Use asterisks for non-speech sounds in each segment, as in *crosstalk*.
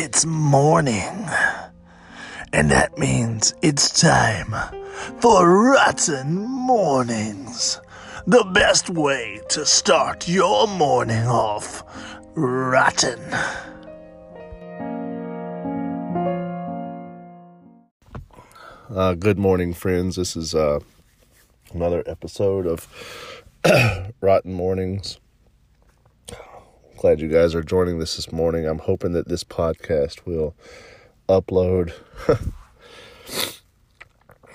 it's morning. And that means it's time for Rotten Mornings. The best way to start your morning off rotten. Uh, good morning, friends. This is uh, another episode of *clears throat* Rotten Mornings. Glad you guys are joining this this morning. I'm hoping that this podcast will upload. *sighs*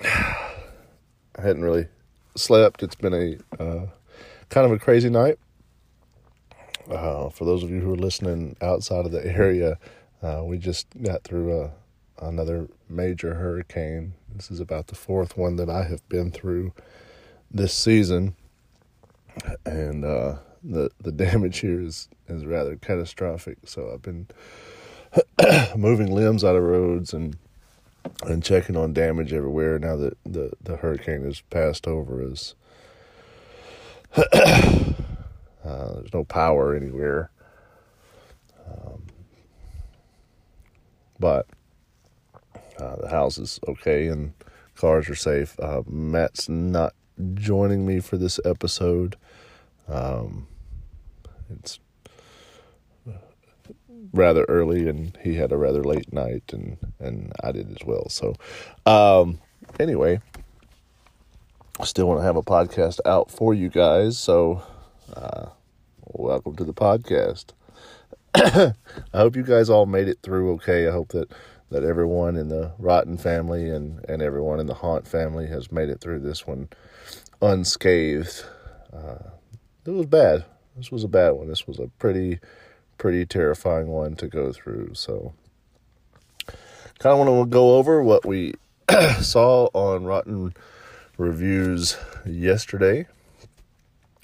I hadn't really slept. It's been a uh, kind of a crazy night. Uh, for those of you who are listening outside of the area, uh, we just got through a, another major hurricane. This is about the fourth one that I have been through this season, and uh, the the *laughs* damage here is is rather catastrophic. So I've been *clears throat* moving limbs out of roads and and checking on damage everywhere now that the the hurricane has passed over. Is *clears throat* uh, there's no power anywhere. Um, but uh, the house is okay and cars are safe. Uh, Matt's not joining me for this episode. Um, it's rather early and he had a rather late night and, and I did as well. So, um, anyway, I still want to have a podcast out for you guys. So, uh, welcome to the podcast. *coughs* I hope you guys all made it through okay. I hope that, that everyone in the Rotten family and, and everyone in the Haunt family has made it through this one unscathed. Uh, it was bad. This was a bad one. This was a pretty, pretty terrifying one to go through. So, kind of want to go over what we *clears throat* saw on Rotten Reviews yesterday.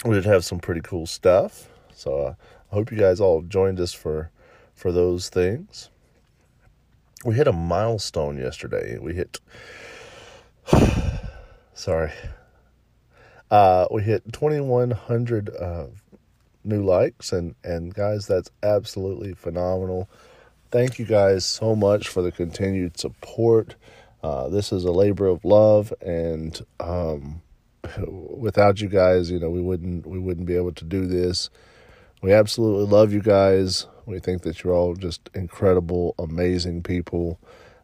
We did have some pretty cool stuff. So, uh, I hope you guys all joined us for for those things. We hit a milestone yesterday. We hit. *sighs* sorry. Uh, we hit 2,100 uh, new likes, and and guys, that's absolutely phenomenal. Thank you guys so much for the continued support. Uh, this is a labor of love, and um, *laughs* without you guys, you know, we wouldn't we wouldn't be able to do this. We absolutely love you guys. We think that you're all just incredible, amazing people.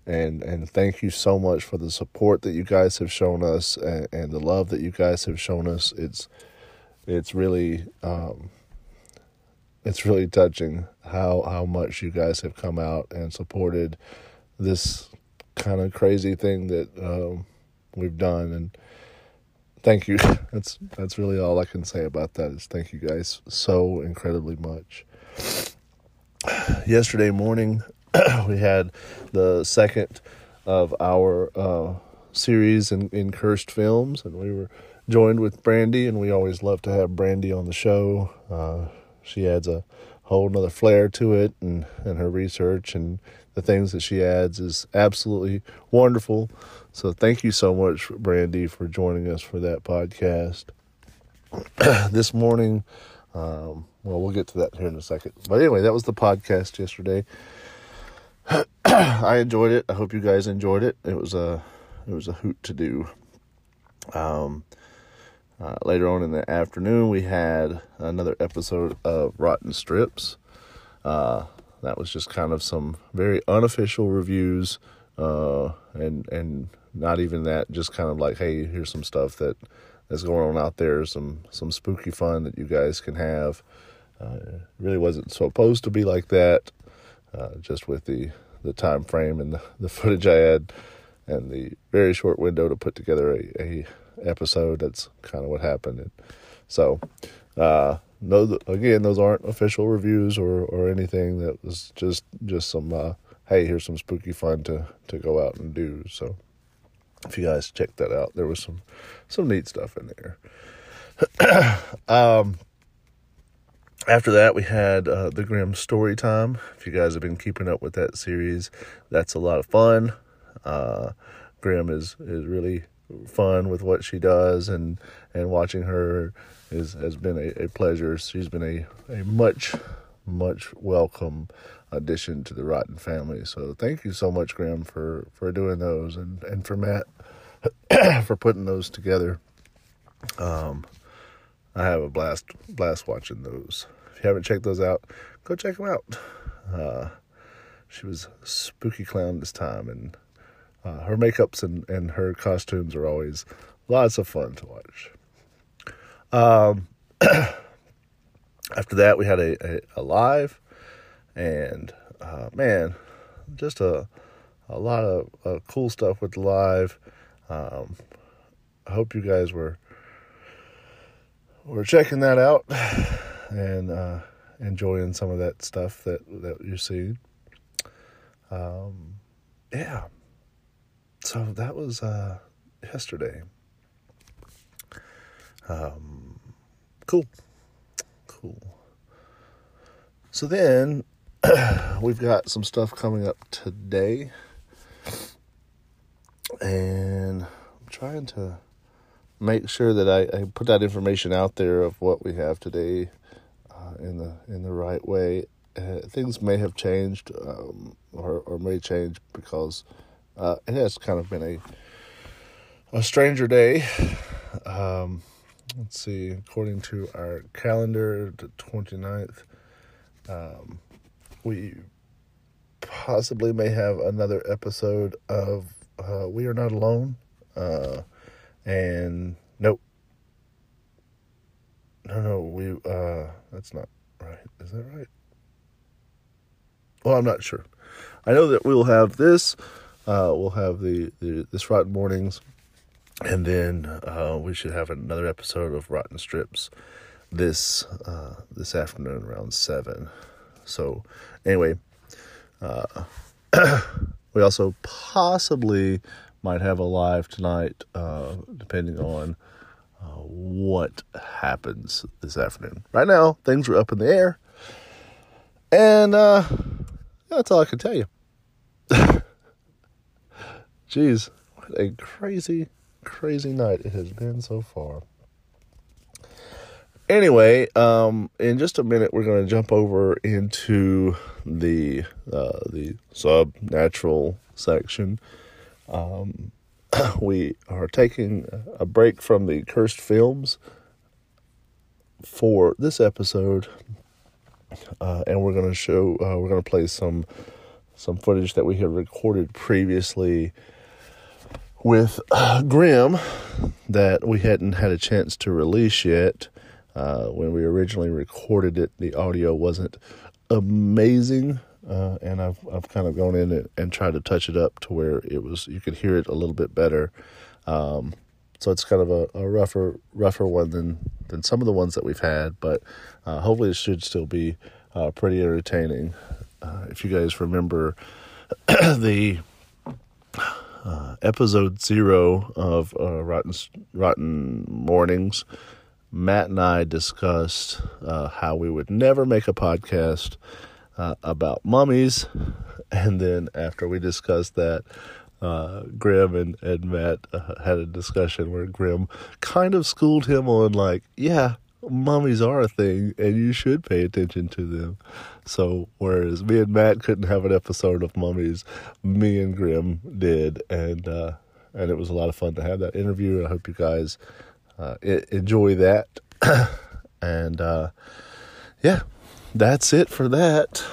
And, and thank you so much for the support that you guys have shown us and, and the love that you guys have shown us. It's it's really um, it's really touching how how much you guys have come out and supported this kind of crazy thing that um, we've done. And thank you. *laughs* That's that's really all i can say about that is thank you guys so incredibly much. *sighs* Yesterday morning *clears throat* we had the second of our uh, series in, in cursed films and we were joined with brandy and we always love to have brandy on the show uh, she adds a whole nother flair to it and, and her research and the things that she adds is absolutely wonderful. So thank you so much, Brandy, for joining us for that podcast. *clears throat* this morning, um, well, we'll get to that here in a second. But anyway, that was the podcast yesterday. *clears throat* I enjoyed it. I hope you guys enjoyed it. It was a it was a hoot to do. Um, uh, later on in the afternoon, we had another episode of Rotten Strips. Uh, that was just kind of some very unofficial reviews, uh, and and not even that. Just kind of like, hey, here's some stuff that that's going on out there. Some some spooky fun that you guys can have. Uh, really wasn't supposed to be like that. Uh, just with the the time frame and the, the footage I had, and the very short window to put together a, a episode. That's kind of what happened. And so, uh, no, again, those aren't official reviews or, or anything. That was just just some. Uh, hey, here's some spooky fun to to go out and do. So, if you guys check that out, there was some some neat stuff in there. *clears throat* um, after that, we had uh, the Grimm story time. If you guys have been keeping up with that series, that's a lot of fun. Uh, is is really fun with what she does, and and watching her is has been a, a pleasure. She's been a a much much welcome addition to the Rotten family. So thank you so much, Grim, for for doing those, and and for Matt *coughs* for putting those together. Um, I have a blast blast watching those. If you haven't checked those out, go check them out. Uh, she was spooky clown this time, and uh, her makeups and, and her costumes are always lots of fun to watch. Um, *clears throat* after that, we had a, a, a live, and uh, man, just a a lot of uh, cool stuff with the live. Um, I hope you guys were were checking that out *sighs* and uh, enjoying some of that stuff that that you see. Um, yeah. So that was uh, yesterday. Um, cool, cool. So then *clears throat* we've got some stuff coming up today, and I'm trying to make sure that I, I put that information out there of what we have today uh, in the in the right way. Uh, things may have changed um, or or may change because uh, it has kind of been a a stranger day. Um, let's see, according to our calendar, the 29th, um, we possibly may have another episode of uh, We Are Not Alone. Uh, and nope. No, no, we, uh, that's not right. Is that right? Well, I'm not sure. I know that we'll have this. Uh, we'll have the, the this Rotten Mornings, and then uh, we should have another episode of Rotten Strips this uh, this afternoon around seven. So, anyway, uh, *clears throat* we also possibly might have a live tonight, uh, depending on uh, what happens this afternoon. Right now, things are up in the air, and uh, that's all I can tell you. *laughs* Jeez, what a crazy, crazy night it has been so far. Anyway, um, in just a minute, we're going to jump over into the uh, the supernatural section. Um, *clears throat* we are taking a break from the cursed films for this episode, uh, and we're going to show uh, we're going to play some some footage that we had recorded previously with uh, Grim that we hadn't had a chance to release yet. Uh, when we originally recorded it, the audio wasn't amazing, uh, and I've I've kind of gone in and, and, tried to touch it up to where it was you could hear it a little bit better. Um, so it's kind of a, a, rougher rougher one than than some of the ones that we've had, but uh, hopefully it should still be uh, pretty entertaining. Uh, if you guys remember *clears throat* the uh, episode zero of uh, Rotten Rotten Mornings. Matt and I discussed how we would never make a podcast uh, about mummies. *laughs* And then after we discussed that, uh, Grim and, and Matt uh, had a discussion where Grim kind of schooled him on, like, yeah, mummies are a thing and you should pay attention to them. So, whereas me and Matt couldn't have an episode of mummies, me and Grim did. And, uh, and it was a lot of fun to have that interview. I hope you guys uh, enjoy that. *coughs* and uh, yeah, that's it for that.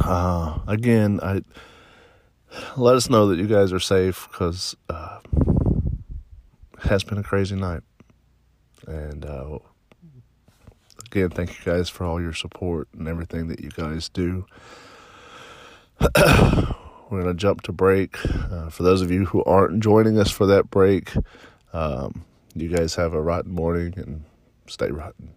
Uh, again, I let us know that you guys are safe because uh, it has been a crazy night. And uh, again, thank you guys for all your support and everything that you guys do. *coughs* We're going to jump to break. Uh, for those of you who aren't joining us for that break, um, you guys have a rotten morning and stay rotten.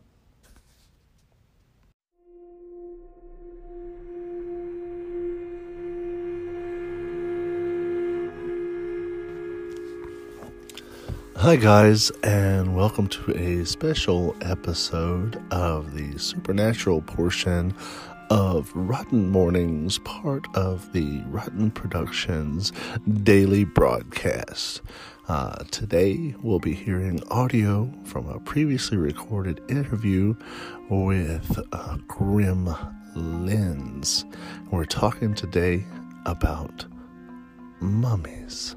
Hi, guys, and welcome to a special episode of the supernatural portion of Rotten Mornings, part of the Rotten Productions daily broadcast. Uh, today, we'll be hearing audio from a previously recorded interview with uh, Grim Lens. We're talking today about mummies.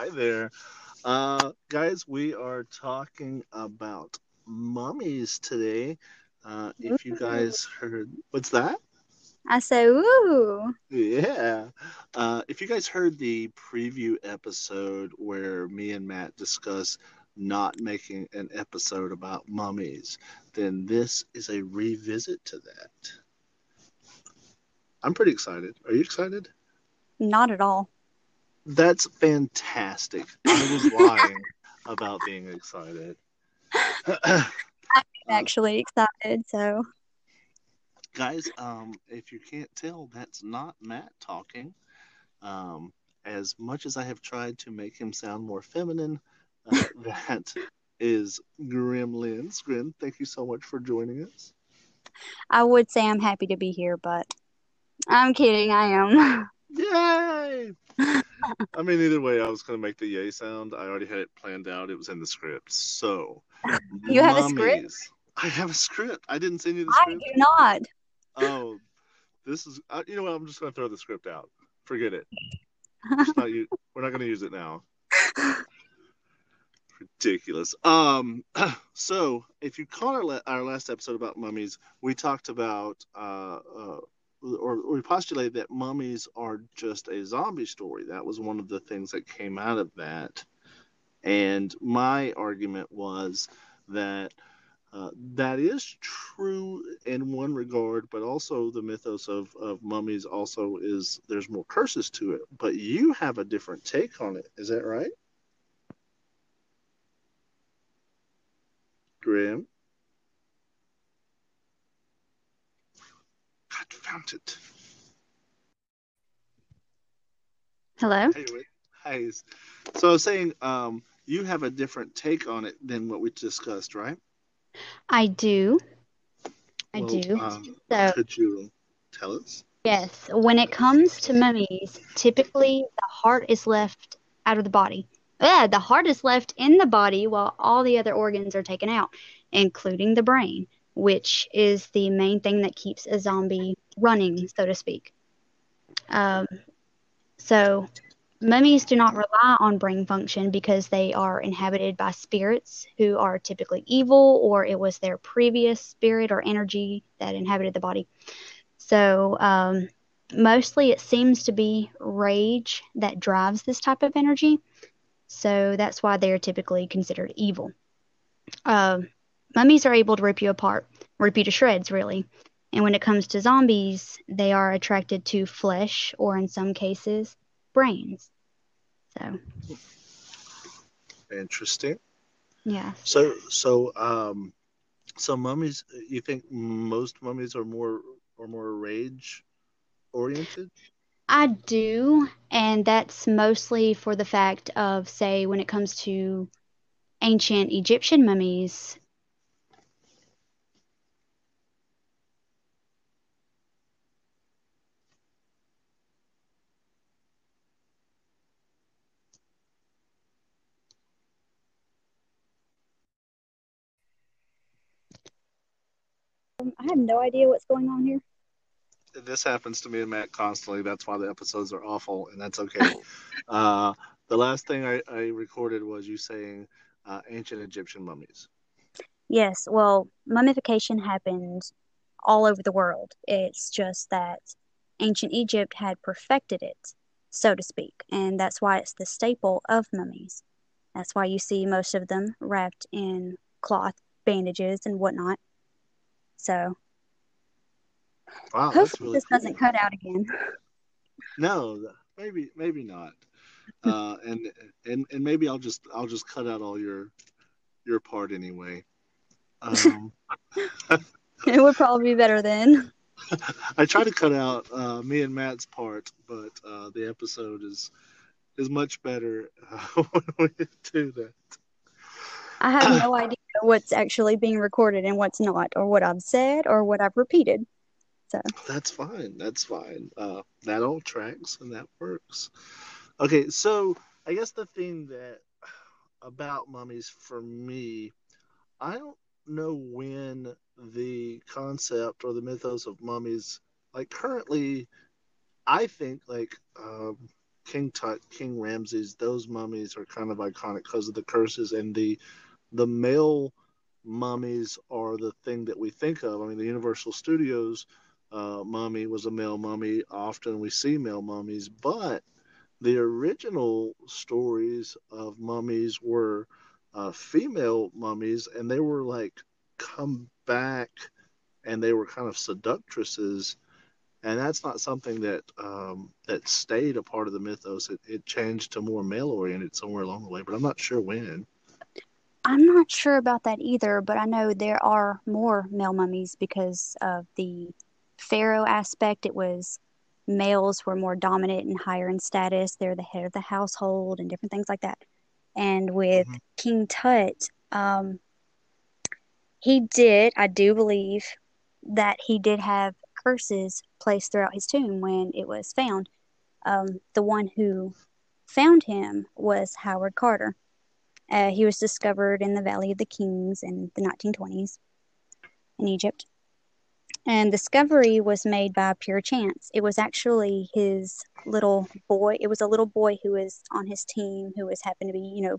Hi there. Uh, guys, we are talking about mummies today. Uh, if you guys heard, what's that? I say, ooh. Yeah. Uh, if you guys heard the preview episode where me and Matt discuss not making an episode about mummies, then this is a revisit to that. I'm pretty excited. Are you excited? Not at all. That's fantastic. I was lying *laughs* about being excited. I'm *laughs* actually excited, so guys, um, if you can't tell, that's not Matt talking. Um, as much as I have tried to make him sound more feminine, uh, *laughs* that is Grim Lens. Grim, thank you so much for joining us. I would say I'm happy to be here, but I'm kidding. I am. Yay! I mean, either way, I was going to make the yay sound. I already had it planned out. It was in the script. So, *laughs* you have a script? I have a script. I didn't send you the script. I do not. Oh, this is. Uh, you know what? I'm just going to throw the script out. Forget it. not, *laughs* we're not going to use it now. Ridiculous. Um. *clears throat* So, if you caught our, our last episode about mummies, we talked about uh, uh or we postulated that mummies are just a zombie story. That was one of the things that came out of that. And my argument was that uh, that is true in one regard, but also the mythos of, of mummies also is there's more curses to it. But you have a different take on it. Is that right? Grim? It. Hello? Hey. So I was saying um, you have a different take on it than what we discussed, right? I do. I well, do. Um, so, could you tell us? Yes. When it comes to mummies, typically the heart is left out of the body. Yeah, the heart is left in the body while all the other organs are taken out, including the brain, which is the main thing that keeps a zombie running, so to speak. Um, so Mummies do not rely on brain function because they are inhabited by spirits who are typically evil, or it was their previous spirit or energy that inhabited the body. So, um, mostly it seems to be rage that drives this type of energy. So, that's why they are typically considered evil. Uh, mummies are able to rip you apart, rip you to shreds, really. And when it comes to zombies, they are attracted to flesh, or in some cases, brains. So interesting. Yeah. So so um so mummies you think most mummies are more or more rage oriented? I do, and that's mostly for the fact of say when it comes to ancient Egyptian mummies, I have no idea what's going on here. This happens to me and Matt constantly. That's why the episodes are awful, and that's okay. *laughs* uh, the last thing I, I, recorded was you saying uh, ancient Egyptian mummies. Yes, well, mummification happened all over the world. It's just that ancient Egypt had perfected it, so to speak, and that's why it's the staple of mummies. That's why you see most of them wrapped in cloth bandages and whatnot. So wow, hopefully really this cool. doesn't cut out again. No, maybe maybe not. *laughs* Uh, and and and maybe I'll just I'll just cut out all your your part anyway. Um, *laughs* *laughs* it would probably be better then. I try to cut out uh, me and Matt's part, but uh, the episode is is much better uh, when we do that. I have no *coughs* idea what's actually being recorded and what's not, or what I've said, or what I've repeated. So That's fine. That's fine. Uh, that all tracks and that works. Okay, so I guess the thing that about mummies for me, I don't know when the concept or the mythos of mummies, like currently, I think like um, King Tut, King Ramses, those mummies are kind of iconic because of the curses and the the male mummies are the thing that we think of. I mean, the Universal Studios uh, mummy was a male mummy. Often we see male mummies, but the original stories of mummies were uh, female mummies, and they were like come back, and they were kind of seductresses, and that's not something that um, that stayed a part of the mythos. It, it changed to more male oriented somewhere along the way, but I'm not sure when. I'm not sure about that either, but I know there are more male mummies because of the pharaoh aspect. It was males were more dominant and higher in status. They're the head of the household and different things like that. And with Mhm. King Tut, um, he did, I do believe, that he did have curses placed throughout his tomb when it was found. Um, the one who found him was Howard Carter. Uh, he was discovered in the Valley of the Kings in the 1920s in Egypt. And discovery was made by pure chance. It was actually his little boy. It was a little boy who was on his team who was happened to be, you know,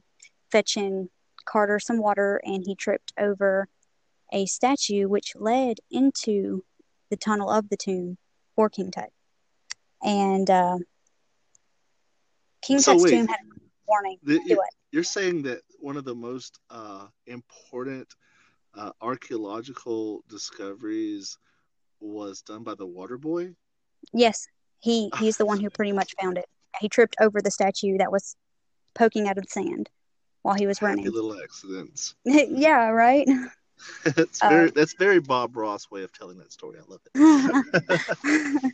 fetching Carter some water, and he tripped over a statue which led into the tunnel of the tomb for King Tut. And uh, King So Tut's wait. tomb had a warning. The, it. You're saying that one of the most uh, important uh, archaeological discoveries was done by the water boy? Yes, he he's the one who pretty much found it. He tripped over the statue that was poking out of the sand while he was Happy running. little accidents. *laughs* yeah, right. *laughs* that's Uh, very that's very Bob Ross way of telling that story. I love it. *laughs*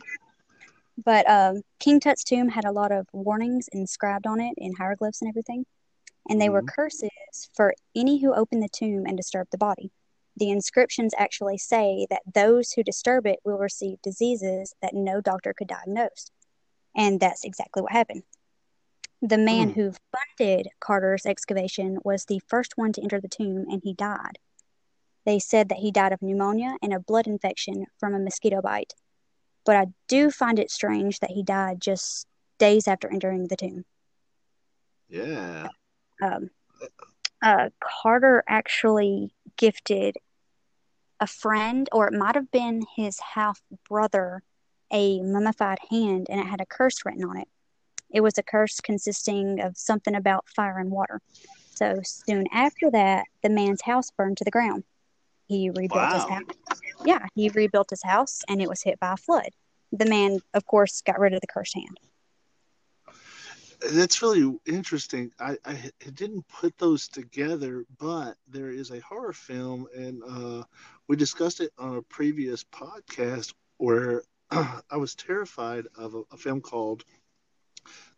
but um, King Tut's tomb had a lot of warnings inscribed on it in hieroglyphs and everything, and they were Mhm. curses for any who opened the tomb and disturbed the body. The inscriptions actually say that those who disturb it will receive diseases that no doctor could diagnose, and that's exactly what happened. The man Hmm. who funded Carter's excavation was the first one to enter the tomb, and he died. They said that he died of pneumonia and a blood infection from a mosquito bite. But I do find it strange that he died just days after entering the tomb. yeah. Um, uh, Carter actually gifted a friend, or it might have been his half brother, a mummified hand, and it had a curse written on it. It was a curse consisting of something about fire and water. So soon after that, the man's house burned to the ground. He rebuilt his house. Yeah, he rebuilt his house, and it was hit by a flood. The man, of course, got rid of the cursed hand. That's really interesting. I, I, didn't put those together, but there is a horror film, and uh, we discussed it on a previous podcast where *clears throat* I was terrified of a, a film called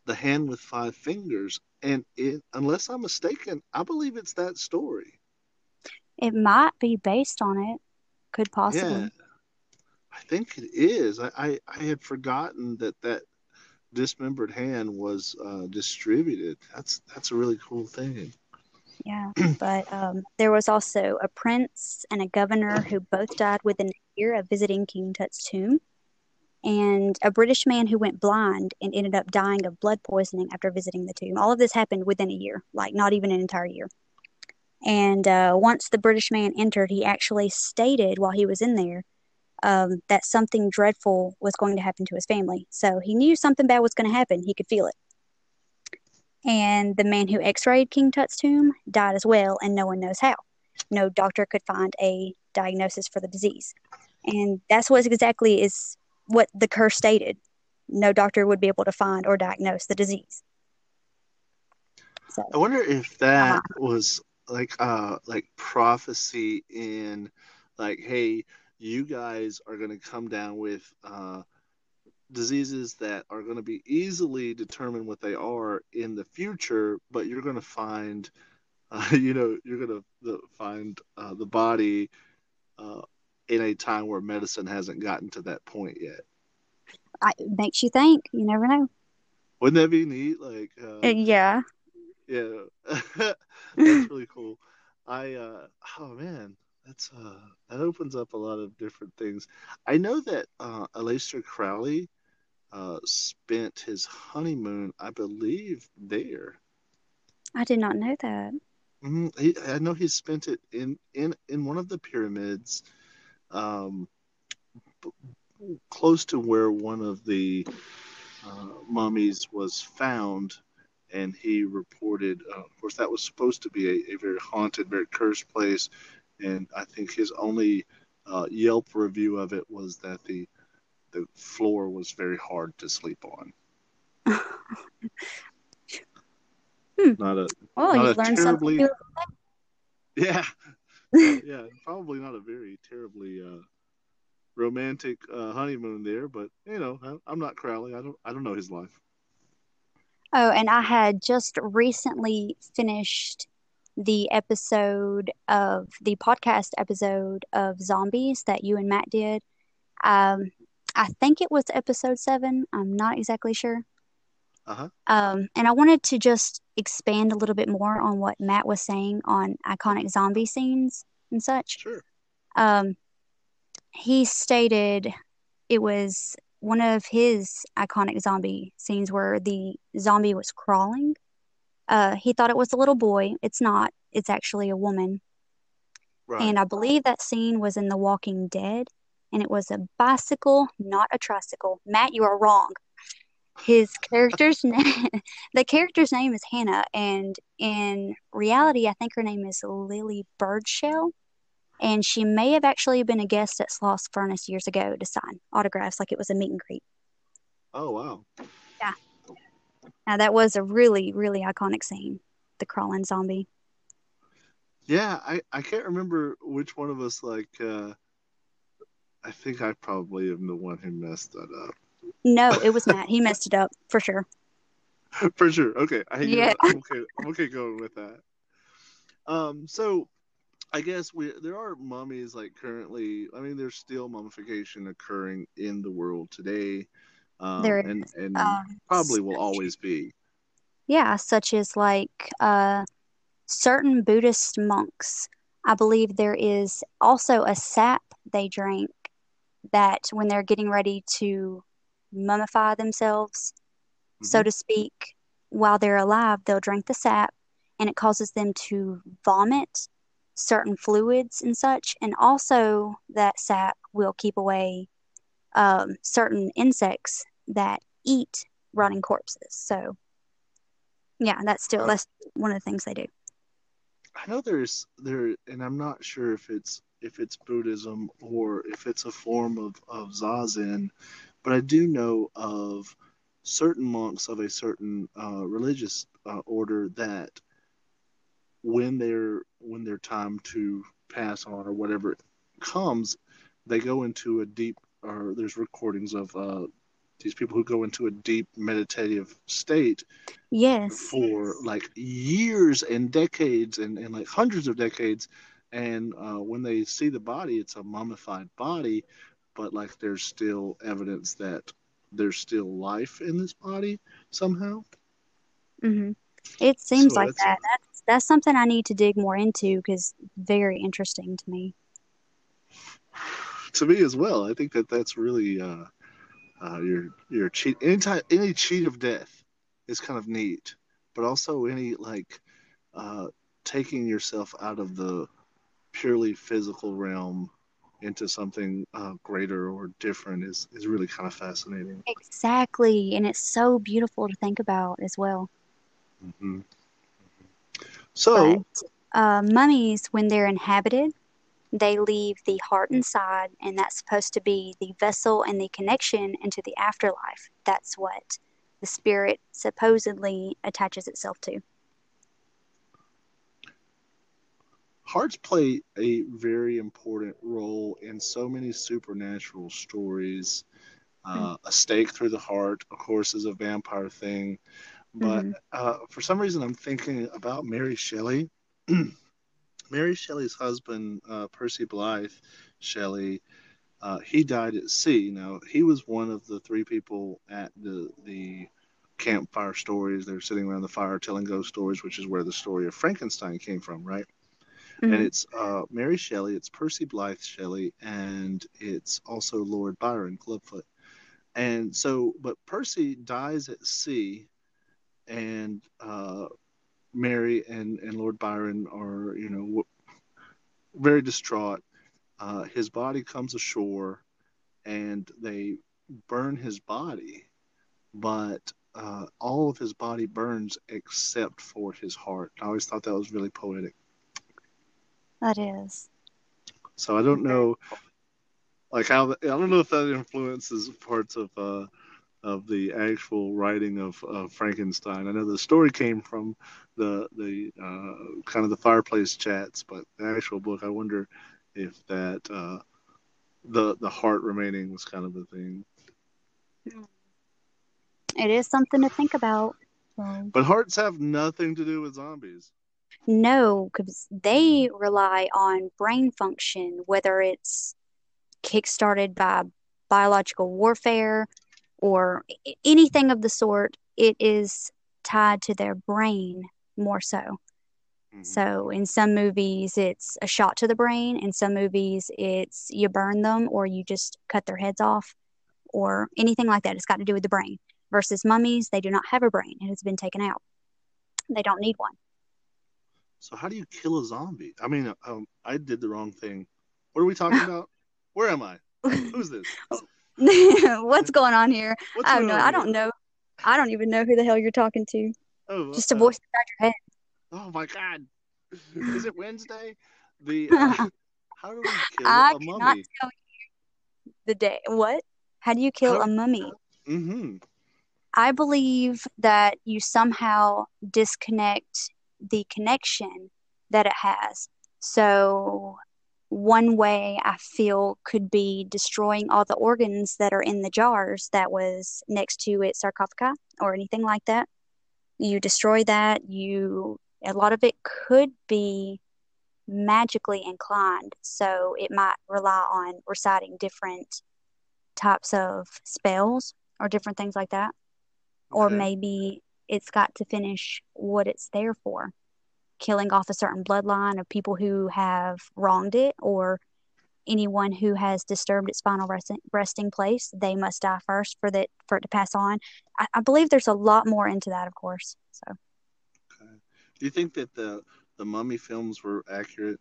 The Hand with Five Fingers. And it, unless I'm mistaken, I believe it's that story. It might be based on it. Could possibly. Yeah, I think it is. I, I, I had forgotten that that dismembered hand was uh, distributed. That's that's a really cool thing. Yeah, but um, there was also a prince and a governor who both died within a year of visiting King Tut's tomb, and a British man who went blind and ended up dying of blood poisoning after visiting the tomb. All of this happened within a year, like not even an entire year. And uh, once the British man entered, he actually stated while he was in there um, that something dreadful was going to happen to his family. So he knew something bad was going to happen. He could feel it. And the man who x rayed King Tut's tomb died as well, and no one knows how. No doctor could find a diagnosis for the disease. And that's what exactly is what the curse stated. No doctor would be able to find or diagnose the disease. So, I wonder if that was like uh like prophecy in like hey you guys are going to come down with uh diseases that are going to be easily determined what they are in the future, but you're going to find, *laughs* uh, you know, you're going to find uh, the body uh, in a time where medicine hasn't gotten to that point yet. I, it makes you think. You never know. Wouldn't that be neat? Like, uh, Uh, yeah. yeah, *laughs* that's really cool. I, uh, oh man, that's uh, that opens up a lot of different things. I know that uh, Aleister Crowley uh, spent his honeymoon, I believe, there. I did not know that. hmm He, I know he spent it in in in one of the pyramids, um, b- close to where one of the uh, mummies was found, and he reported. Uh, of course, that was supposed to be a, a very haunted, very cursed place, and I think his only uh, Yelp review of it was that the the floor was very hard to sleep on. Hmm. Not a Oh, Not you a learned terribly- something. *laughs* yeah *laughs* yeah probably not a very terribly uh, romantic uh, honeymoon there, but you know I, I'm not Crowley. I don't I don't know his life. Oh, and I had just recently finished the episode of the podcast episode of zombies that you and Matt did. Um, I think it was episode seven. I'm not exactly sure. Uh-huh. Um, and I wanted to just expand a little bit more on what Matt was saying on iconic zombie scenes and such. Sure. Um, he stated it was one of his iconic zombie scenes where the zombie was crawling. Uh, he thought it was a little boy. It's not. It's actually a woman. Right. And I believe that scene was in The Walking Dead, and it was a bicycle, not a tricycle. Matt, you are wrong. His character's *laughs* name, the character's name is Hannah, and in reality, I think her name is Lily Birdshell, and she may have actually been a guest at Sloss Furnace years ago to sign autographs, like it was a meet and greet. oh wow. Now that was a really, really iconic scene, the crawling zombie. Yeah, I I can't remember which one of us like. uh I think I probably am the one who messed that up. No, it was *laughs* Matt. He messed it up for sure. For sure. Okay. I, Yeah. I'm okay. I'm okay going with that. Um. So, I guess we there are mummies like currently. I mean, there's still mummification occurring in the world today. Um, There and and Um, probably will always be. Yeah, such as like uh, certain Buddhist monks. I believe there is also a sap they drink that when they're getting ready to mummify themselves, so Mhm. to speak, while they're alive, they'll drink the sap and it causes them to vomit certain fluids and such. And also, that sap will keep away um, certain insects that eat rotting corpses. So, yeah, that's still that's one of the things they do. I know there's there, and I'm not sure if it's if it's Buddhism or if it's a form of of zazen, but I do know of certain monks of a certain uh, religious uh, order that when their when their time to pass on or whatever comes, they go into a deep or there's recordings of uh, these people who go into a deep meditative state Yes. for like years and decades and, and like hundreds of decades and uh, when they see the body it's a mummified body but like there's still evidence that there's still life in this body somehow hmm It seems So like that's- that. That's that's something I need to dig more into because very interesting to me. *sighs* to me as well i think that that's really uh, uh, your your cheat anytime any cheat of death is kind of neat but also any like uh, taking yourself out of the purely physical realm into something uh, greater or different is, is really kind of fascinating. Exactly, and it's so beautiful to think about as well. hmm So, But uh, mummies, when they're inhabited, they leave the heart inside, and that's supposed to be the vessel and the connection into the afterlife. That's what the spirit supposedly attaches itself to. hearts play a very important role in so many supernatural stories. Uh, a stake through the heart, of course, is a vampire thing. But Mhm. uh, for some reason, I'm thinking about Mary Shelley. *clears throat* Mary Shelley's husband, uh, Percy Blythe Shelley, uh, he died at sea. Now, he was one of the three people at the the campfire stories. They're sitting around the fire telling ghost stories, which is where the story of Frankenstein came from, right? And Mhm. it's uh, Mary Shelley, it's Percy Blythe Shelley, and it's also Lord Byron Clubfoot. And so, but Percy dies at sea, and uh, Mary and, and Lord Byron are, you know, very distraught. Uh, his body comes ashore, and they burn his body, but uh, all of his body burns except for his heart. I always thought that was really poetic. That is. So I don't know, like how I don't know if that influences parts of uh, of the actual writing of, of Frankenstein. I know the story came from the the uh, kind of the fireplace chats, but the actual book, I wonder if that uh, the the heart remaining was kind of the thing. It is something to think about. But hearts have nothing to do with zombies. no, because they rely on brain function, whether it's kickstarted by biological warfare or anything of the sort. It is tied to their brain more so. Mhm. So in some movies, it's a shot to the brain. In some movies, it's you burn them or you just cut their heads off or anything like that. It's got to do with the brain. Versus mummies, they do not have a brain. It has been taken out. They don't need one. So how do you kill a zombie? I mean, um, I did the wrong thing. What are we talking *laughs* about? Where am I? Who's this? *laughs* *laughs* What's going on here? What's I don't know. I don't know. I don't even know who the hell you're talking to. Oh, Just a uh, voice inside your head. Oh my God! Is it Wednesday? The *laughs* uh, how do we kill I a cannot mummy? tell you the day. What? How do you kill How- a mummy? Mm-hmm. I believe that you somehow disconnect the connection that it has. So, one way I feel could be destroying all the organs that are in the jars that was next to its sarcophagi or anything like that. You destroy that, you a lot of it could be magically inclined, so it might rely on reciting different types of spells or different things like that. Or maybe it's got to finish what it's there for killing off a certain bloodline of people who have wronged it or anyone who has disturbed its final resting, resting place they must die first for that for it to pass on I, I believe there's a lot more into that of course so Okay. Do you think that the the mummy films were accurate?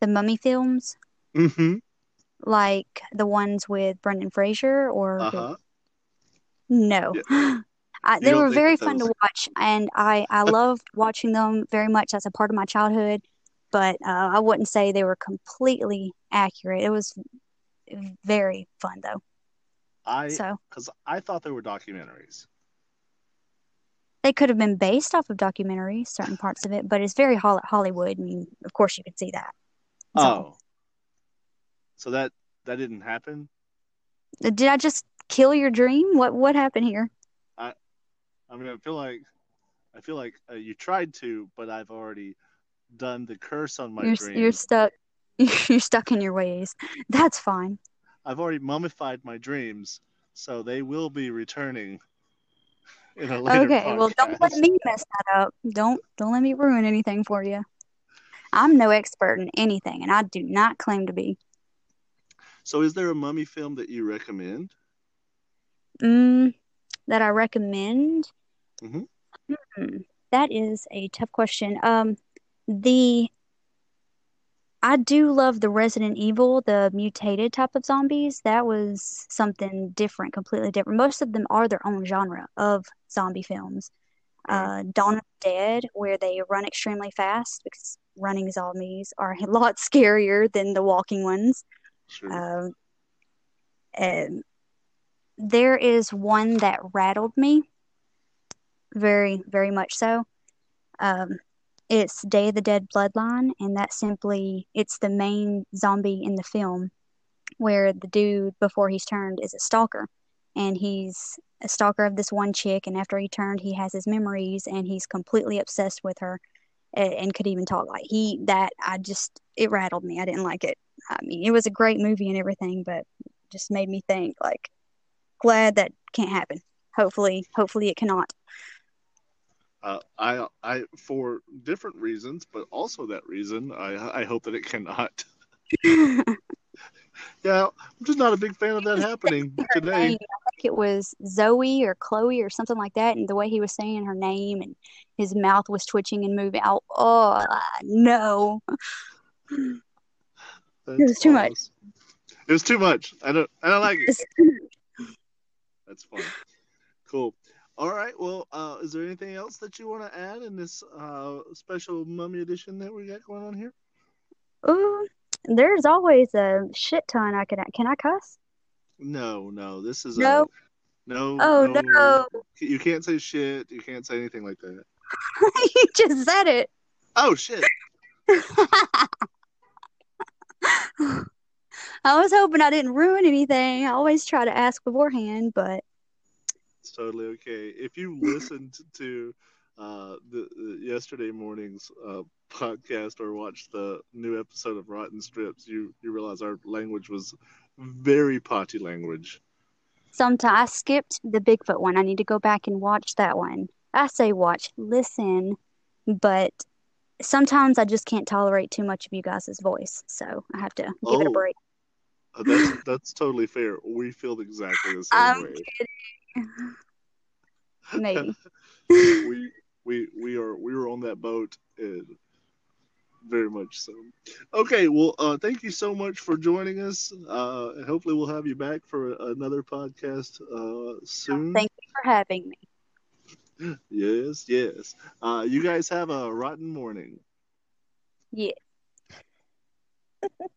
the mummy films Mm-hmm. like the ones with brendan fraser or Uh huh. No. *laughs* I, they were very fun to watch, and I, I *laughs* loved watching them very much as a part of my childhood. But uh, I wouldn't say they were completely accurate. It was very fun, though. I So because I thought they were documentaries. they could have been based off of documentaries, certain parts of it, but it's very Hol- Hollywood. I mean, of course, you could see that. That's all. Oh. So that that didn't happen. Did I just kill your dream? What what happened here? I mean, I feel like I feel like uh, you tried to, but I've already done the curse on my You're dream. you're stuck. *laughs* You're stuck in your ways. That's fine. I've already mummified my dreams, so they will be returning in a *laughs* later Okay, well, don't let me mess that up. Don't don't let me ruin anything for you. I'm no expert in anything, and I do not claim to be. So, is there a mummy film that you recommend? Mm, that I recommend. Mhm. Hmm, that is a tough question. Um, the I do love the Resident Evil, the mutated type of zombies. That was something different, completely different. Most of them are their own genre of zombie films. Uh, Dawn of the Dead, where they run extremely fast because running zombies are a *laughs* lot scarier than the walking ones. Sure. Um, and there is one that rattled me very, very much so. Um, it's Day of the Dead Bloodline, and that simply it's the main zombie in the film, where the dude before he's turned is a stalker, and he's a stalker of this one chick, and after he turned, he has his memories, and he's completely obsessed with her, and, and could even talk like he that I just it rattled me. I didn't like it. I mean, it was a great movie and everything, but just made me think like glad that can't happen. Hopefully, hopefully it cannot. Uh, I, I, for different reasons, but also that reason, I, I hope that it cannot. *laughs* *laughs* yeah, I'm just not a big fan of that happening today. I think it was Zoe or Chloe or something like that, and the way he was saying her name and his mouth was twitching and moving out. Oh no, it was too much. It was too much. I don't. I don't like it. That's fun. Cool. All right. Well, uh, is there anything else that you want to add in this uh, special mummy edition that we got going on here? Ooh, there's always a shit ton I could. Can I cuss? No, no. This is no. A, no. Oh no. no. You can't say shit. You can't say anything like that. *laughs* you just said it. Oh shit. *laughs* I was hoping I didn't ruin anything. I always try to ask beforehand, but it's totally okay. If you listened to uh, the, the, yesterday morning's uh, podcast or watched the new episode of Rotten Strips, you you realize our language was very potty language. Sometimes I skipped the Bigfoot one. I need to go back and watch that one. I say watch, listen, but sometimes I just can't tolerate too much of you guys' voice, so I have to give oh, it a oh. break. Uh, that's that's totally fair. We feel exactly the *laughs* same I'm way. Kidding. *laughs* Maybe. we we we are we were on that boat and very much so. Okay, well, uh, thank you so much for joining us, uh, and hopefully we'll have you back for another podcast uh, soon. Thank you for having me. *laughs* Yes, yes. Uh, you guys have a rotten morning. Yeah. *laughs*